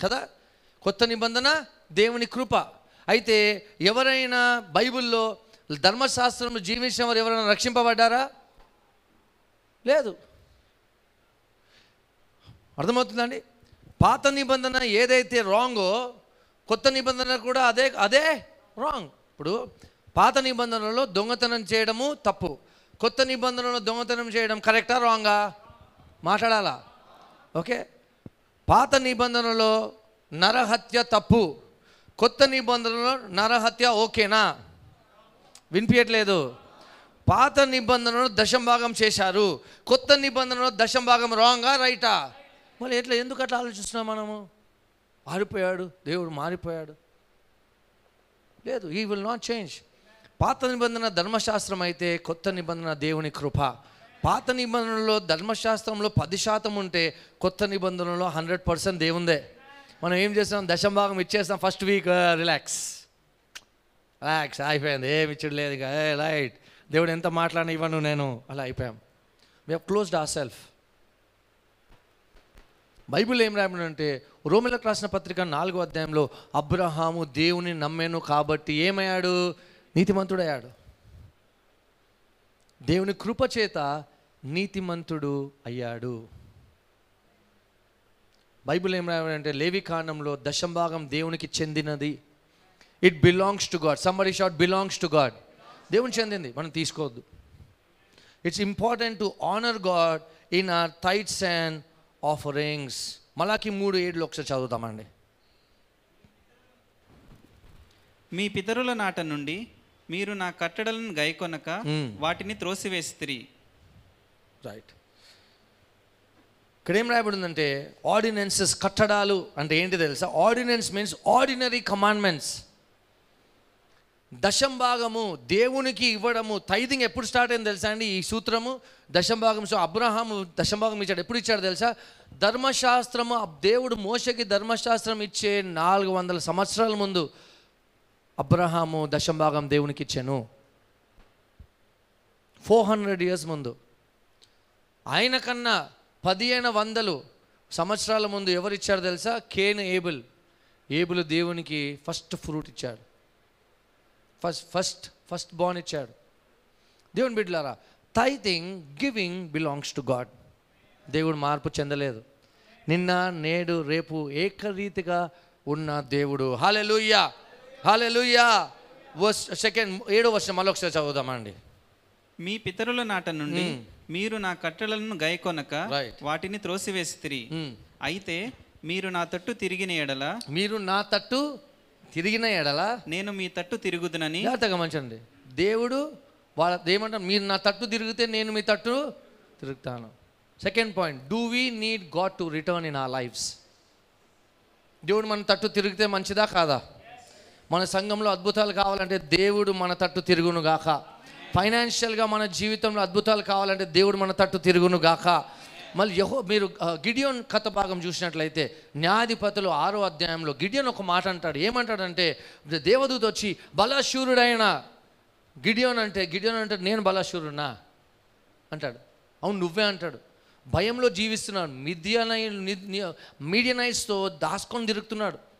కదా? కొత్త నిబంధన దేవుని కృప. అయితే ఎవరైనా బైబిల్లో ధర్మశాస్త్రం జీవించిన వారు ఎవరైనా రక్షింపబడ్డారా? లేదు. అర్థమవుతుందండి? పాత నిబంధన ఏదైతే రాంగో కొత్త నిబంధన కూడా అదే అదే రాంగ్ ఇప్పుడు పాత నిబంధనలో దొంగతనం చేయడము తప్పు. కొత్త నిబంధనలో దొంగతనం చేయడం కరెక్టా రాంగా మాట్లాడాలా? ఓకే. పాత నిబంధనలో నరహత్య తప్పు. కొత్త నిబంధనలో నరహత్య ఓకేనా? వినిపించట్లేదు పాత నిబంధనను దశంభాగం చేశారు. కొత్త నిబంధనలో దశంభాగం రాంగా రైటా? మళ్ళీ ఎట్లా ఎందుకు అట్లా ఆలోచిస్తున్నాం మనము? మారిపోయాడు దేవుడు మారిపోయాడు. లేదు ఈ విల్ నాట్ చేంజ్ పాత నిబంధన ధర్మశాస్త్రం అయితే కొత్త నిబంధన దేవుని కృప. పాత నిబంధనలో ధర్మశాస్త్రంలో పది శాతం ఉంటే కొత్త నిబంధనలో హండ్రెడ్ పర్సెంట్ దేవుందే. మనం ఏం చేస్తాం దశం భాగం ఇచ్చేస్తాం first week relax uh, relax అయిపోయింది ఏమి ఇచ్చడు లేదు ఇక. రైట్ దేవుడు ఎంత మాట్లాడిన ఇవ్వను నేను. అలా అయిపోయాం. We have closed our self Bible ఏం రాయమంటే రోమిలకు రాసిన పత్రిక నాలుగో అధ్యాయంలో అబ్రహాము దేవుని నమ్మేను కాబట్టి ఏమయ్యాడు? నీతిమంతుడయ్యాడు. దేవుని కృప చేత నీతిమంతుడు అయ్యాడు. బైబిల్ ఏం రాయమంటే లేవి కాండంలో దశంభాగం దేవునికి చెందినది. It belongs to God somebody shout belongs to God దేవుని చెందింది. మనం తీసుకోవద్దు. It's important to honour God in our tithes and offerings Malachi మూడు ఏడులో ఒకసారి చదువుతామండి. మీ పితరుల నాట నుండి మీరు నా కట్టడలను గైకొనక Hmm. వాటిని త్రోసివేసితిరి. రైట్ ఇక్కడ ఏం రాయబడిందంటే ఆర్డినెన్సెస్ కట్టడాలు అంటే ఏంటి తెలుసా? ఆర్డినెన్స్ మీన్స్ ఆర్డినరీ కమాండ్మెంట్స్ దశంభాగము దేవునికి ఇవ్వడము. తైదింగ్ ఎప్పుడు స్టార్ట్ అయింది తెలుసా అండి? ఈ సూత్రము? దశంభాగం సో అబ్రహాము దశంభాగం ఇచ్చాడు. ఎప్పుడు ఇచ్చాడు తెలుసా? ధర్మశాస్త్రము ఆ దేవుడు మోసకి ధర్మశాస్త్రం ఇచ్చే నాలుగు వందల సంవత్సరాల ముందు అబ్రహాము దశంభాగం దేవునికి ఇచ్చాను. ఫోర్ హండ్రెడ్ ఇయర్స్ ముందు. ఆయన కన్నా పదిహేను వందలు సంవత్సరాల ముందు ఎవరు ఇచ్చారు తెలుసా? Cain Abel. ఏబుల్ దేవునికి ఫస్ట్ ఫ్రూట్ ఇచ్చాడు ఫస్ట్ ఫస్ట్ ఫస్ట్ బాన్ ఇచ్చాడు దేవుని బిడ్డలారా tithing giving belongs to God దేవుడు మార్పు చెందలేదు. నిన్న నేడు రేపు ఏకరీతిగా ఉన్న దేవుడు. హాలెలుయ్యా హాలెలుయ్యా సెకండ్ ఏడో వర్షం మళ్ళీ ఒకసారి చదువుదామండి. మీ పితరుల నాట నుండి మీరు నా కట్టడలను గైకొనక. వాటిని త్రోసివేసితిరి. Hmm. అయితే మీరు నా తట్టు తిరిగిన ఎడల మీరు నా తట్టు తిరిగిన ఎడల నేను మీ తట్టు తిరుగుదునని జాగ్రత్తగా మంచండి దేవుడు వాళ్ళ ఏమంటారు? మీరు నా తట్టు తిరిగితే నేను మీ తట్టు తిరుగుతాను. Second point do we need God to return in our lifes దేవుడు మన తట్టు తిరిగితే మంచిదా కాదా? మన సంఘంలో అద్భుతాలు కావాలంటే దేవుడు మన తట్టు తిరుగును గాక ఫైనాన్షియల్గా మన జీవితంలో అద్భుతాలు కావాలంటే దేవుడు మన తట్టు తిరుగును గాక. మళ్ళీ యహో మీరు గిడియోన్ కథ భాగం చూసినట్లయితే న్యాయాధిపతులు ఆరో అధ్యాయంలో గిడియోన్ ఒక మాట అంటాడు. ఏమంటాడంటే దేవదూత వచ్చి బలశూరుడైన గిడియోన్ అంటే గిడియోన్ అంటే నేను బలశూరునా? అంటాడు. అవును నువ్వే అంటాడు. భయంలో జీవిస్తున్నాడు. మిథియనై మీడియనైజ్తో దాసుకొని తిరుగుతున్నాడు.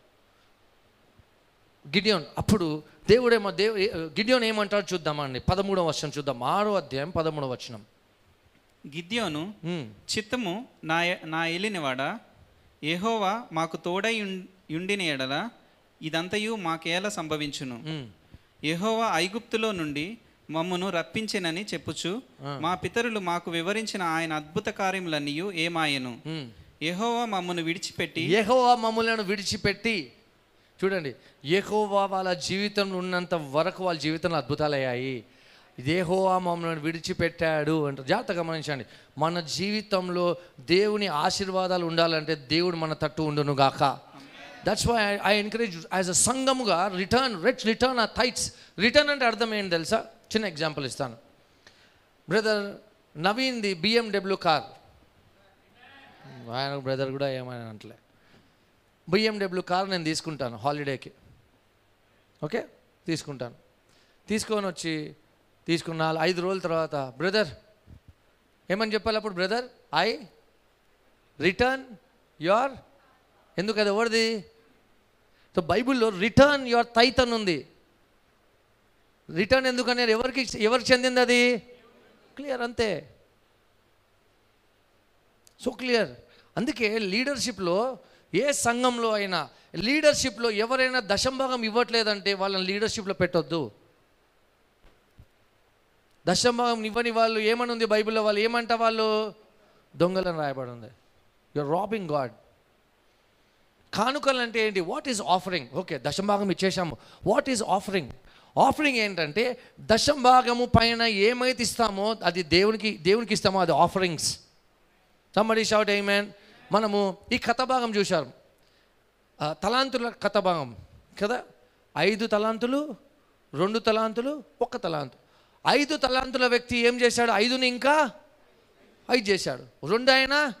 గిడియోన్ అప్పుడు దేవుడేమో దేవు గిడియోన్ ఏమంటాడు చూద్దామండి. పదమూడవ వచనం చూద్దాం. ఆరో అధ్యాయం పదమూడవ వచనం. గిద్యోను చిత్తము నా నా ఏలినవాడా యెహోవా మాకు తోడై ఉం- యుండిన ఎడల ఇదంతయు మాకేలా సంభవించును. యెహోవా ఐగుప్తులో నుండి మమ్మును రప్పించెనని చెప్పుచు మా పితరులు మాకు వివరించిన ఆయన అద్భుత కార్యములన్నీయు ఏమాయను. యెహోవా మమ్మను విడిచిపెట్టి యెహోవా మమ్ములను విడిచిపెట్టి చూడండి ఏహోవా వాళ్ళ జీవితంలో ఉన్నంత వరకు వాళ్ళ జీవితంలో అద్భుతాలు అయ్యాయి. దేహోవా మమ్మల్ని విడిచిపెట్టాడు అంటారు. జాగ్రత్తగా గమనించండి మన జీవితంలో దేవుని ఆశీర్వాదాలు ఉండాలంటే దేవుడు మన తట్టు ఉండును గాక. That's why I encourage as a సంఘముగా రిటర్న్ రెచ్ రిటర్న్ ఆ థైట్స్ రిటర్న్ అంటే అర్థం ఏంటి తెలుసా? చిన్న ఎగ్జాంపుల్ ఇస్తాను. బ్రదర్ నవీన్ది బిఎండబ్ల్యూ కార్ ఆయన బ్రదర్ కూడా ఏమైనా అంటలే బిఎండబ్ల్యూ కార్ నేను తీసుకుంటాను హాలిడేకి. ఓకే? తీసుకుంటాను. తీసుకొని వచ్చి తీసుకున్న ఐదు రోజుల తర్వాత బ్రదర్ ఏమని చెప్పాలి అప్పుడు బ్రదర్? ఐ రిటర్న్ యువర్ ఎందుకు అది ఎవరిది? సో బైబిల్లో రిటర్న్ యువర్ తైత్ అని ఉంది. రిటర్న్ ఎందుకనే ఎవరికి ఎవరికి చెందింది అది? క్లియర్ అంతే. So clear. అందుకే లీడర్షిప్లో ఏ సంఘంలో అయినా లీడర్షిప్లో ఎవరైనా దశంభాగం ఇవ్వట్లేదంటే వాళ్ళని లీడర్షిప్లో పెట్టొద్దు. దశంభాగం ఇవ్వని వాళ్ళు ఏమని ఉంది బైబిల్లో వాళ్ళు ఏమంట వాళ్ళు? దొంగలను రాయబడి ఉంది యుర్ రాబింగ్ గాడ్ కానుకలు అంటే ఏంటి? వాట్ ఈజ్ ఆఫరింగ్ ఓకే దశంభాగం ఇచ్చేసాము వాట్ ఈజ్ ఆఫరింగ్ ఆఫరింగ్ ఏంటంటే దశంభాగము పైన ఏమైతే ఇస్తామో అది దేవునికి దేవునికి ఇస్తామో అది ఆఫరింగ్స్ సమ్మడి షౌట్ ఏమేన్ మనము ఈ కథ భాగం చూశారు. తలాంతుల కథ భాగం కదా? ఐదు తలాంతులు రెండు తలాంతులు ఒక్క తలాంతు. ఐదు తలాంతుల వ్యక్తి ఏం చేశాడు? ఐదుని ఇంకా ఐదు చేశాడు. రెండు ఆయన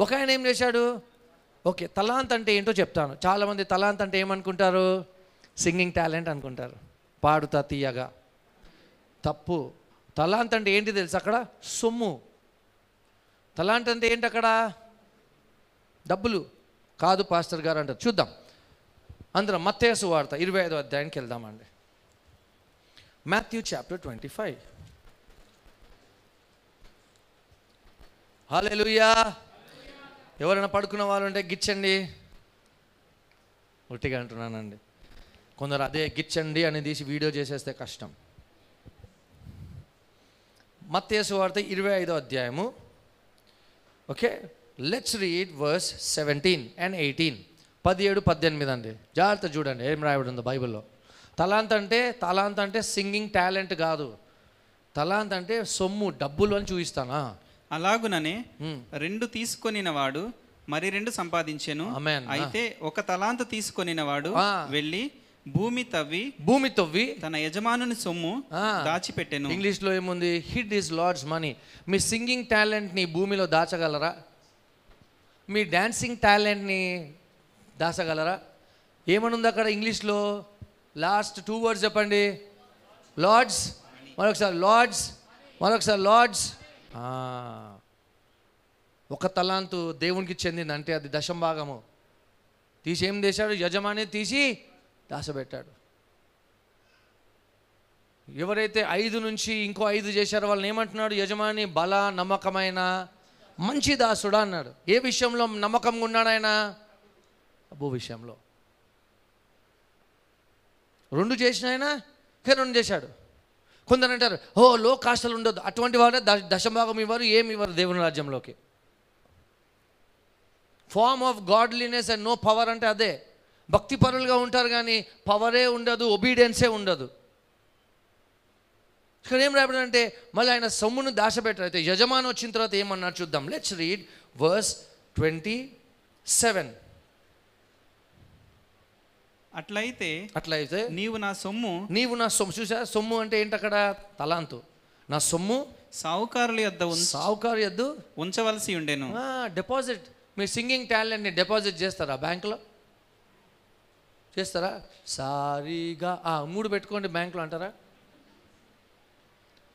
ఒక ఆయన ఏం చేశాడు? ఓకే తలాంత్ అంటే ఏంటో చెప్తాను. చాలామంది తలాంత్ అంటే ఏమనుకుంటారు? సింగింగ్ టాలెంట్ అనుకుంటారు. పాడుతా తీయగా. తప్పు. తలాంత్ అంటే ఏంటి తెలుసు అక్కడ? సొమ్ము. తలాంట్ అంటే ఏంటి అక్కడ? డబ్బులు కాదు పాస్టర్ గారు అంటారు. చూద్దాం. అందరం మత్తేసు వార్త ఇరవై ఐదో అధ్యాయానికి వెళ్దామండి. Matthew chapter twenty five. Hallelujah ఎవరైనా పడుకున్న వాళ్ళు ఉంటే గిచ్చండి. ఒట్టిగా అంటున్నానండి. కొందరు అదే గిచ్చండి అని తీసి వీడియో చేసేస్తే కష్టం. మత్తేసు వార్త ఇరవై ఐదో అధ్యాయము. Okay? Let's read verse seventeen and eighteen పదిహేడు పద్దెనిమిది అండి జాగ్రత్త చూడండి ఏం రాయబడి ఉందో బైబిల్లో. తలాంత్ అంటే తలాంత్ అంటే సింగింగ్ టాలెంట్ కాదు. తలాంత్ అంటే సొమ్ము డబ్బులు అని చూపిస్తానా? అలాగుననే. రెండు తీసుకొనిన వాడు మరి రెండు సంపాదించెను. అయితే ఒక తలాంత తీసుకొనిన వాడు. వెళ్ళి భూమి తవ్వి భూమి తవ్వి తన యజమానుని సొమ్ము. దాచిపెట్టెను. ఇంగ్లీష్లో ఏముంది? హిడ్ ఈస్ లార్డ్స్ మనీ మీ సింగింగ్ టాలెంట్ని భూమిలో దాచగలరా? మీ డ్యాన్సింగ్ టాలెంట్ని దాచగలరా? ఏమనుంది అక్కడ ఇంగ్లీష్లో? లాస్ట్ టూ వర్డ్స్ చెప్పండి. లార్డ్స్ మరొకసారి లార్డ్స్ మరొకసారి లార్డ్స్ ఒక తలాంతు దేవునికి చెందింది అంటే అది దశంభాగము. తీసి ఏం చేశాడు? యజమాని తీసి దాసబెట్టాడు ఎవరైతే ఐదు నుంచి ఇంకో ఐదు చేశారో వాళ్ళని ఏమంటున్నాడు? యజమాని బల నమ్మకమైన మంచి దాసుడా అన్నాడు. ఏ విషయంలో నమ్మకంగా ఉన్నాడు ఆయన? అబ్బో విషయంలో. రెండు చేసిన ఆయన ఇంకా రెండు చేశాడు. కొందరు అంటారు ఓ లో కాస్టలు ఉండదు అటువంటి వారే ద- దశభాగం ఇవ్వరు ఏమి ఇవ్వరు దేవుని రాజ్యంలోకి. Form of godliness and no power అంటే అదే. భక్తిపరులుగా ఉంటారు కానీ పవరే ఉండదు ఒబీడియన్సే ఉండదు. ఇక్కడ ఏం రాయబడి అంటే మళ్ళీ ఆయన సొమ్మును దాచబెట్టారు. అయితే యజమాని వచ్చిన తర్వాత ఏమన్నారు చూద్దాం. Let's read verse twenty seven అట్లయితే అట్లయితే నీవు నా సొమ్ము నీవు నా సొమ్ము చూసా సొమ్ము అంటే ఏంటి అక్కడ తలాంతు. నా సొమ్ము సావుకారుల యొద్ద సావుకారు ఎద్దు ఉంచవలసి ఉండెను. డిపాజిట్ మీ సింగింగ్ టాలెంట్ని డిపాజిట్ చేస్తారా బ్యాంకులో? చేస్తారా? సారీగా మూడు పెట్టుకోండి బ్యాంకులో అంటారా?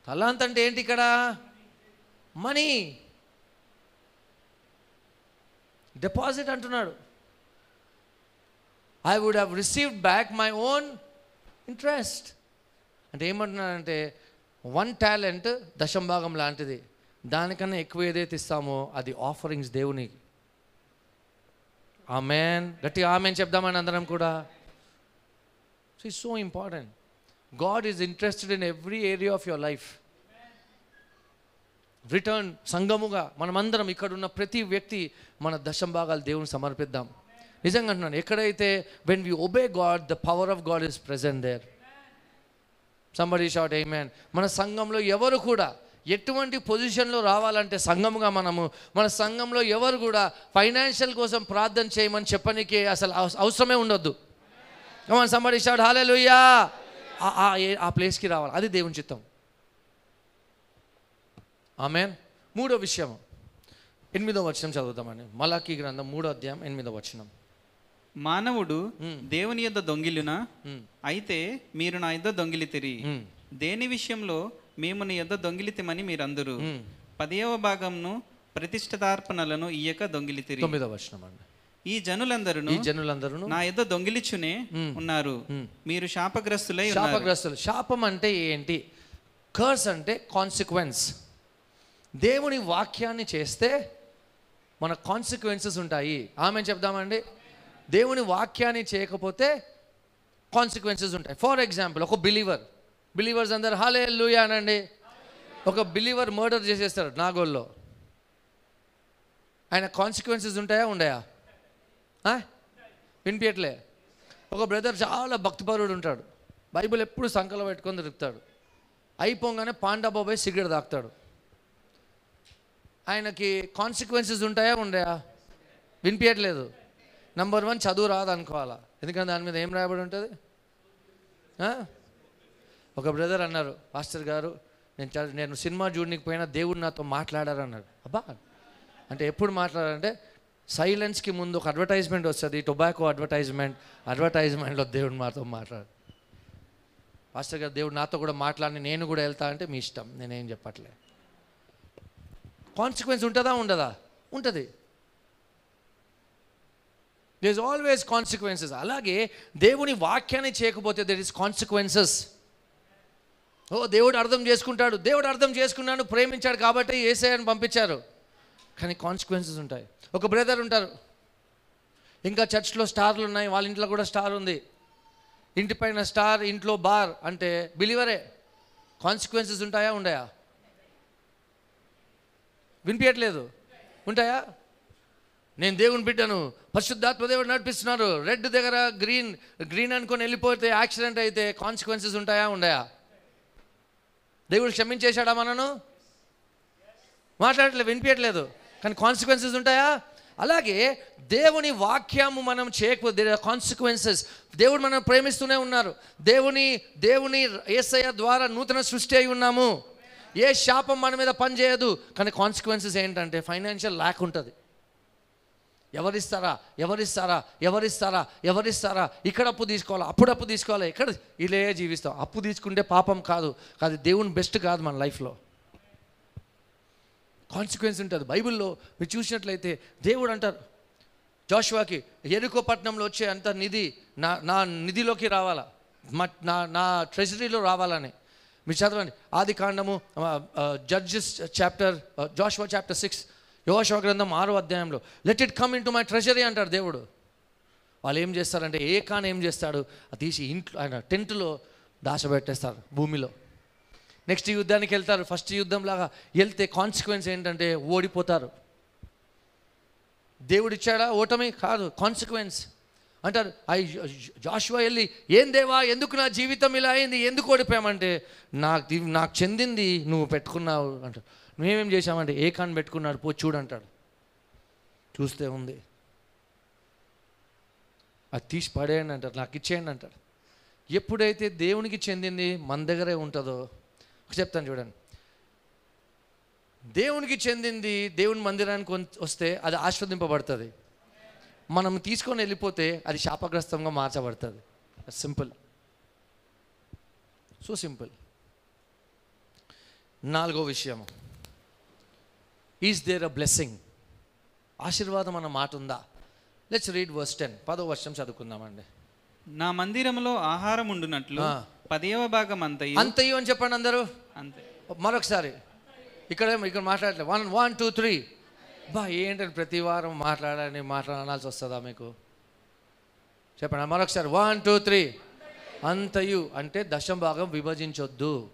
తలాంత్ అంటే ఏంటి ఇక్కడ? మనీ. డిపాజిట్ అంటున్నాడు. I would have received back my own interest అంటే ఏమంటున్నాడంటే వన్ టాలెంట్ దశంభాగం లాంటిది. దానికన్నా ఎక్కువ ఏదైతే ఇస్తామో అది ఆఫరింగ్స్ దేవునికి. ఆమెన్ గట్టిగా ఆమెన్ చెప్దామని అందరం కూడా. So so important God is interested in every area of your life return సంఘముగా మనమందరం ఇక్కడున్న ప్రతి వ్యక్తి మన దశం భాగాలు దేవుని సమర్పిద్దాం. నిజంగా అంటున్నాను ఎక్కడైతే when we obey God the power of God is present there somebody shout amen మన సంఘంలో ఎవరు కూడా ఎటువంటి పొజిషన్లో రావాలంటే సంఘముగా మనము మన సంఘంలో ఎవరు కూడా ఫైనాన్షియల్ కోసం ప్రార్థన చేయమని చెప్పనీకి అసలు అవస- అవసరమే ఉండొద్దు. మన సంబడి షాట్ హాలేలుయ్యా ఆ ప్లేస్కి రావాలి. అది దేవుని చిత్తం. ఆమెన్ మూడో విషయం. ఎనిమిదో వచనం చదువుతామండి మలాకి గ్రంథం మూడో అధ్యాయం ఎనిమిదో వచనం. మానవుడు దేవుని యొద్ద దొంగిలునా మ్మ్. అయితే మీరు నా యొద్ద దొంగిలితిరి మ్మ్. దేని విషయంలో మేము నీ యొద్ద దొంగిలితిమని మీరందరూ. పదియవ భాగంను ప్రతిష్ఠితార్పణలను ఇయ్యక దొంగిలితిరి తొమ్మిదో వచనం అండి ఈ జనులందరూ ఈ జనులందరూ నా యొద్ద దొంగిలిచునే ఉన్నారు. మీరు శాపగ్రస్తులై శాపగ్రస్తులు. శాపం అంటే ఏంటి? కర్స్ అంటే కాన్సిక్వెన్స్ దేవుని వాక్యాన్ని చేస్తే మన కాన్సిక్వెన్సెస్ ఉంటాయి. ఆమె చెప్దామండి? దేవుని వాక్యాన్ని చేయకపోతే కాన్సిక్వెన్సెస్ ఉంటాయి. ఫర్ ఎగ్జాంపుల్ ఒక బిలీవర్ బిలీవర్స్ అందరు హాలే లూయా అనండి. ఒక బిలీవర్ మర్డర్ చేసేస్తాడు నాగోల్లో. ఆయన కాన్సిక్వెన్సెస్ ఉంటాయా ఉండయా? వినిపించట్లే ఒక బ్రదర్ చాలా భక్తిపరుడు ఉంటాడు. బైబిల్ ఎప్పుడు సంకలం పెట్టుకొని తిరుగుతాడు. అయిపోగానే పాండా పోయి సిగరెట్ తాకుతాడు ఆయనకి కాన్సిక్వెన్సెస్ ఉంటాయా ఉండయా? వినిపించట్లేదు నంబర్ వన్ చదువు రాదు అనుకోవాలా ఎందుకంటే దాని మీద ఏం రాయబడి ఉంటుంది? ఒక బ్రదర్ అన్నారు మాస్టర్ గారు నేను నేను సినిమా చూడడానికి పోయినా దేవుడు నాతో మాట్లాడారు అన్నారు అబ్బా! అంటే ఎప్పుడు మాట్లాడారంటే సైలెన్స్కి ముందు ఒక అడ్వర్టైజ్మెంట్ వస్తుంది టొబాకో అడ్వర్టైజ్మెంట్ అడ్వర్టైజ్మెంట్లో దేవుడు మాతో మాట్లాడు. పాస్టర్ గారు దేవుడు నాతో కూడా మాట్లాడి నేను కూడా వెళ్తా అంటే మీ ఇష్టం నేనేం చెప్పట్లే. కాన్సిక్వెన్స్ ఉంటుందా ఉండదా? ఉంటుంది. దే ఇస్ ఆల్వేస్ కాన్సిక్వెన్సెస్ అలాగే దేవుని వాక్యాన్ని చేయకపోతే దెర్ ఇస్ కాన్సిక్వెన్సెస్ ఓ దేవుడు అర్థం చేసుకుంటాడు దేవుడు అర్థం చేసుకున్నాను ప్రేమించాడు కాబట్టి ఏసఐని పంపించారు. కానీ కాన్సిక్వెన్సెస్ ఉంటాయి. ఒక బ్రదర్ ఉంటారు. ఇంకా చర్చ్లో స్టార్లు ఉన్నాయి వాళ్ళ ఇంట్లో కూడా స్టార్ ఉంది. ఇంటి పైన స్టార్ ఇంట్లో బార్ అంటే బిలీవరే కాన్సిక్వెన్సెస్ ఉంటాయా ఉండయా? వినిపించట్లేదు ఉంటాయా? నేను దేవుని బిడ్డను పరిశుద్ధాత్మ దేవుడు నడిపిస్తున్నారు రెడ్ దగ్గర గ్రీన్ గ్రీన్ అనుకొని వెళ్ళిపోతే యాక్సిడెంట్ అయితే కాన్సిక్వెన్సెస్ ఉంటాయా ఉండయా? దేవుడు క్షమించేశాడా మనను? మాట్లాడట్లేదు వినిపించట్లేదు కానీ కాన్సిక్వెన్సెస్ ఉంటాయా? అలాగే దేవుని వాక్యము మనం చేయకపోతే కాన్సిక్వెన్సెస్ దేవుడు మనం ప్రేమిస్తూనే ఉన్నారు. దేవుని దేవుని ఏసయ ద్వారా నూతన సృష్టి అయి ఉన్నాము. ఏ శాపం మన మీద పనిచేయదు కానీ కాన్సిక్వెన్సెస్ ఏంటంటే ఫైనాన్షియల్ ల్యాక్ ఉంటుంది. ఎవరిస్తారా? ఎవరిస్తారా? ఎవరిస్తారా? ఎవరిస్తారా? ఇక్కడ అప్పు తీసుకోవాలా? అప్పుడు అప్పు తీసుకోవాలా? ఇక్కడ ఇలే జీవిస్తాం. అప్పు తీసుకుంటే పాపం కాదు. కాదు దేవుని బెస్ట్ కాదు మన లైఫ్లో కాన్సిక్వెన్స్ ఉంటుంది. బైబిల్లో మీరు చూసినట్లయితే దేవుడు అంటారు జోషువాకి ఎరుకో పట్టణంలో వచ్చే అంత నిధి నా నా నిధిలోకి రావాలా? మా నా నా ట్రెజరీలో రావాలని. మీరు చదవండి. ఆది కాండము Judges chapter Joshua chapter six యోషవ గ్రంథం ఆరో అధ్యాయంలో let it come in to my treasury అంటారు దేవుడు. వాళ్ళు ఏం చేస్తారంటే ఏ కాన్ ఏం చేస్తాడు అది తీసి ఇంట్లో ఆయన టెంట్లో దాచబెట్టేస్తారు భూమిలో. నెక్స్ట్ యుద్ధానికి వెళ్తారు. ఫస్ట్ యుద్ధం లాగా వెళ్తే కాన్సిక్వెన్స్ ఏంటంటే ఓడిపోతారు. దేవుడు ఇచ్చాడా? ఓటమి కాదు కాన్సిక్వెన్స్ అంటారు ఐ జాషువా వెళ్ళి ఏం దేవా ఎందుకు నా జీవితం ఇలా అయింది? ఎందుకు ఓడిపోయామంటే నాకు నాకు చెందింది నువ్వు పెట్టుకున్నావు అంటారు. మేమేం చేశామంటే ఏ కాన్ పెట్టుకున్నాడు పో చూడంటాడు చూస్తే ఉంది. అది తీసి పడేయండి అంటారు. నాకు ఇచ్చేయండి అంటాడు. ఎప్పుడైతే దేవునికి చెందింది మన దగ్గరే ఉంటుందో చెప్తాను చూడండి. దేవునికి చెందింది దేవుని మందిరానికి వస్తే అది ఆస్వాదింపబడుతుంది మనం తీసుకొని వెళ్ళిపోతే అది శాపగ్రస్తంగా మార్చబడుతుంది. సింపుల్ సో సింపుల్ నాలుగో విషయం ఈజ్ దేర్ అ బ్లెస్సింగ్ ఆశీర్వాదం అన్న మాట ఉందా? లెట్స్ రీడ్ వర్స్ టెన్ పదో వర్షం చదువుకుందామండి. నా మందిరములో ఆహారం ఉండునట్లు. పదియవ భాగం అంతయు? అంతయ్యో అని చెప్పండి అందరూ. అంతే. మరొకసారి. ఇక్కడ ఇక్కడ మాట్లాడలేదు. One one two three. బా ఏంటంటే ప్రతి వారం మాట్లాడని మాట్లాడాల్సి వస్తుందా మీకు? చెప్పండి మరొకసారి. One two three. అంతయు అంటే దశం భాగం విభజించొద్దు.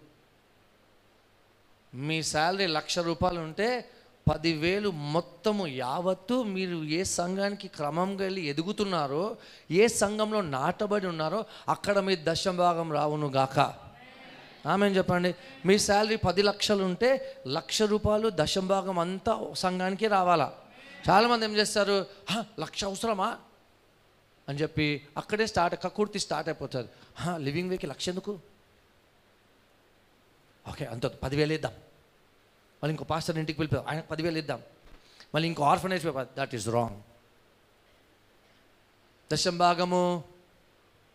మీ శాలరీ లక్ష రూపాయలు ఉంటే పదివేలు మొత్తము యావత్తు మీరు ఏ సంఘానికి క్రమంగా వెళ్ళి ఎదుగుతున్నారో ఏ సంఘంలో నాటబడి ఉన్నారో అక్కడ మీ దశం భాగం రావును గాక. ఆమె చెప్పండి. మీ శాలరీ పది లక్షలు ఉంటే లక్ష రూపాయలు దశం భాగం అంతా సంఘానికి రావాలా? చాలామంది ఏం చేస్తారు? "హ, లక్ష అవసరమా? అని చెప్పి అక్కడే స్టార్ట్ కక్కుర్తి స్టార్ట్ అయిపోతుంది. లివింగ్ వేకి లక్ష ఎందుకు? ఓకే అంత పదివేలు ఇద్దాం. మళ్ళీ ఇంకో పాస్టర్ ఇంటికి వెళ్ళిపోదాం ఆయన పదివేలు ఇద్దాం. మళ్ళీ ఇంకో ఆర్ఫనేజ్ దట్ ఈస్ రాంగ్ దశం భాగము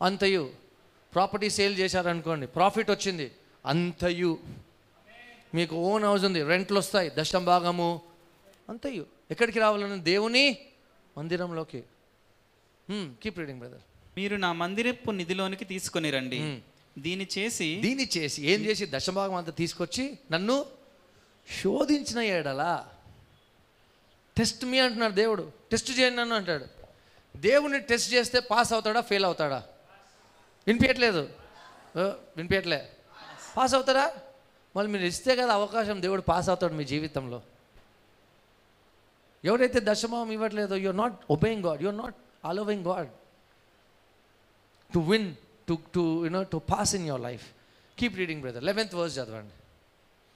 అంతయు ప్రాపర్టీ సేల్ చేశారనుకోండి ప్రాఫిట్ వచ్చింది అంతయు మీకు ఓన్ హౌస్ ఉంది రెంట్లు వస్తాయి. దశం భాగము అంతయు. ఎక్కడికి రావాలని దేవుని మందిరంలోకి. కీప్ రీడింగ్ బ్రదర్ మీరు నా మందిరపు నిధిలోనికి తీసుకొని రండి. దీని చేసి దీన్ని చేసి ఏం చేసి దశభాగం అంతా తీసుకొచ్చి నన్ను శోధించిన ఏడలా టెస్ట్ మీ అంటున్నాడు దేవుడు. టెస్ట్ చేయండి నన్ను అంటాడు. దేవుడిని టెస్ట్ చేస్తే పాస్ అవుతాడా ఫెయిల్ అవుతాడా? వినిపించట్లేదు వినిపించట్లే పాస్ అవుతారా? మళ్ళీ మీరు ఇస్తే కదా అవకాశం దేవుడు పాస్ అవుతాడు మీ జీవితంలో. ఎవరైతే దశమం ఇవ్వట్లేదో you're not obeying God you're not allowing God to win to to you know to pass in your life keep reading brother eleventh verse చదవండి.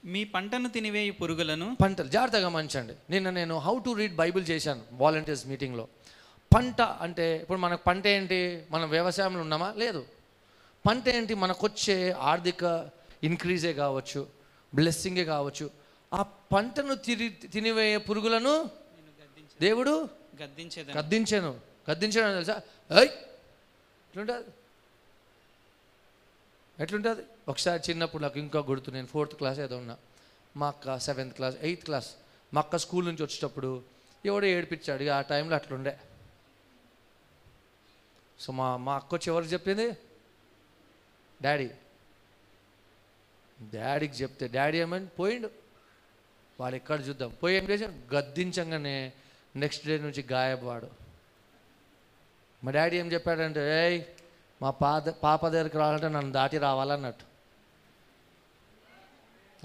మీ పంటను తినివేయి పురుగులను? పంటలు. జాగ్రత్తగా మంచండి నిన్న నేను హౌ టు రీడ్ బైబిల్ చేశాను వాలంటీర్స్ మీటింగ్లో పంట అంటే ఇప్పుడు మనకు పంట ఏంటి? మనం వ్యవసాయంలో ఉన్నామా? లేదు. పంట ఏంటి? మనకు వచ్చే ఆర్థిక ఇంక్రీజే కావచ్చు బ్లెస్సింగే కావచ్చు. ఆ పంటను తిరి తినివేయే పురుగులను దేవుడు గద్దించేదని. గద్దించాను. గద్దించాను తెలుసా? ఐ ఎట్లుంటుంది? ఎట్లుంటుంది? ఒకసారి చిన్నప్పుడు నాకు ఇంకా గుర్తు నేను ఫోర్త్ క్లాస్ ఏదో ఉన్నా. మా అక్క సెవెంత్ క్లాస్ ఎయిత్ క్లాస్ మా అక్క స్కూల్ నుంచి వచ్చేటప్పుడు ఎవడో ఏడిపించాడు ఆ టైంలో అట్లుండే సో మా మా అక్క వచ్చి ఎవరికి చెప్పింది? డాడీ డాడీకి చెప్తే డాడీ ఏమని? పోయిండు. వాడు ఎక్కడ చూద్దాం? పోయి ఏం చేశాను గద్దించంగానే నెక్స్ట్ డే నుంచి గాయపవాడు మా డాడీ ఏం చెప్పాడంటే ఏయ్ మా పాద పాప దగ్గరికి రావాలంటే నన్ను దాటి రావాలన్నట్టు.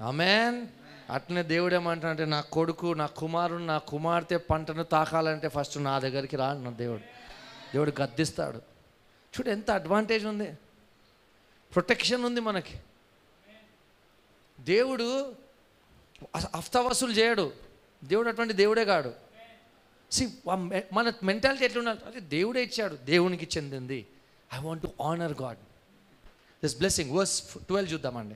ఆమెన్ అట్లనే దేవుడు ఏమంటాడంటే నా కొడుకు నా కుమారుడు నా కుమార్తె పంటను తాకాలంటే ఫస్ట్ నా దగ్గరికి రా నా దేవుడు. దేవుడు గద్దిస్తాడు. చూడు ఎంత అడ్వాంటేజ్ ఉంది. ప్రొటెక్షన్ ఉంది మనకి. దేవుడు అస- హఫ్తా వసూలు చేయడు. దేవుడు అటువంటి దేవుడే కాడు. సి మన మెంటాలిటీ ఎట్లా ఉండాలి అంటే దేవుడే ఇచ్చాడు. దేవునికి చెందింది. I want to honour God this blessing verse twelve చూద్దామండి.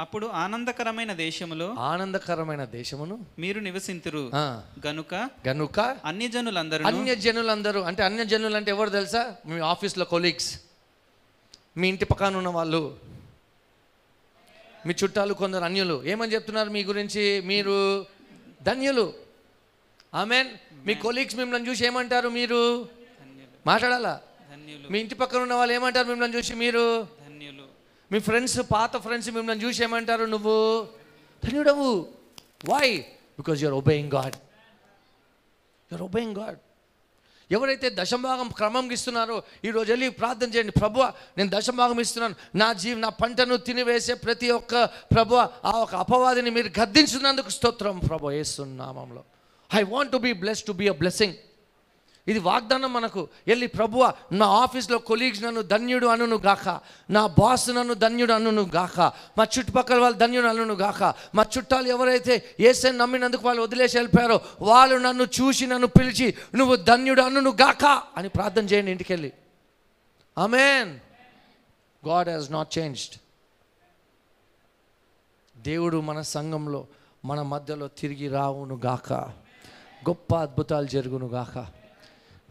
అప్పుడు ఆనందకరమైన దేశములో ఆనందకరమైన దేశమును మీరు నివసింతురు. గనుక గనుక అన్య జనులందరూ అన్య జనులందరూ అంటే అన్య జనులు అంటే ఎవరు తెలుసా? మీ ఆఫీస్లో కొలీగ్స్ మీ ఇంటి పక్కన ఉన్న వాళ్ళు. మీ చుట్టాలు కొందరు అన్యులు. ఏమని చెప్తున్నారు మీ గురించి? మీరు ధన్యులు. ఆమెన్. మీ కొలీగ్స్ మిమ్మల్ని చూసి ఏమంటారు మీరు? మాట్లాడాలా? మీ ఇంటి పక్కన ఉన్న వాళ్ళు ఏమంటారు మిమ్మల్ని చూసి మీరు? మీ ఫ్రెండ్స్ పాత ఫ్రెండ్స్ మిమ్మల్ని చూసి ఏమంటారు నువ్వు? ధన్యుడవు. Why because you're obeying God you're obeying God ఎవరైతే దశభాగం క్రమంగా ఇస్తున్నారో ఈరోజు వెళ్ళి ప్రార్థన చేయండి. ప్రభు నేను దశభాగం ఇస్తున్నాను. నా జీవ నా పంటను తినివేసే ప్రతి ఒక్క ప్రభు ఆ ఒక అపవాదిని మీరు గద్దించినందుకు స్తోత్రం. ప్రభు వేస్తున్నామంలో I want to be bless to be a blessing ఇది వాగ్దానం మనకు. వెళ్ళి ప్రభువ నా ఆఫీస్లో కొలీగ్స్ నన్ను ధన్యుడు అనును గాక. నా బాస్ నన్ను ధన్యుడు అనును గాక. మా చుట్టుపక్కల వాళ్ళు ధన్యుడు అనును గాక. మా చుట్టాలు ఎవరైతే ఏసై నమ్మినందుకు వాళ్ళు వదిలేసి వెళ్ళిపోయారో వాళ్ళు నన్ను చూసి నన్ను పిలిచి నువ్వు ధన్యుడు అనును గాక అని ప్రార్థన చేయండి ఇంటికెళ్ళి. Amen God has not changed దేవుడు మన సంఘంలో మన మధ్యలో తిరిగి రావును గాక. గొప్ప అద్భుతాలు జరుగును గాక.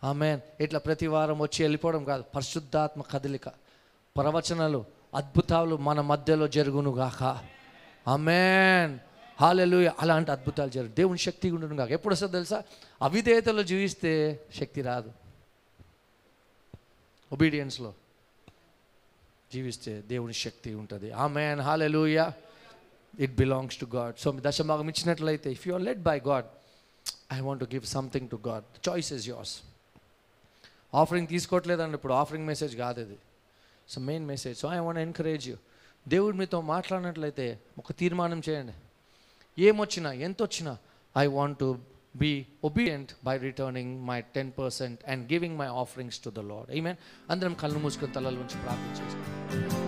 ఆమె ఇట్లా ప్రతి వారం వచ్చి వెళ్ళిపోవడం కాదు. పరిశుద్ధాత్మ కదలిక. ప్రవచనాలు అద్భుతాలు మన మధ్యలో జరుగును గాక. ఆమెన్. హాలెలు అలాంటి అద్భుతాలు జరుగు. దేవుని శక్తి ఉండను కాక ఎప్పుడు వస్తుందో తెలుసా? అవిధేయతలో జీవిస్తే శక్తి రాదు. ఒబీడియన్స్లో జీవిస్తే దేవుని శక్తి ఉంటుంది. Amen. Hallelujah. It belongs to God so మీ దశభాగం ఇచ్చినట్లయితే if you are led by God I want to give something to God choice is yours offering తీసుకోవట్లేదండి ఇప్పుడు ఆఫరింగ్ మెసేజ్ కాదు అది so main message so I want encourage you దేవుడు మీతో మాట్లాడినట్లయితే ఒక తీర్మానం చేయండి. ఏమొచ్చినా ఎంత వచ్చినా I want to be obedient by returning my ten percent and giving my offerings to the Lord I mean అందరం కళ్ళు మూసుకొని తలల నుంచి ప్రార్థన చేస్తాం.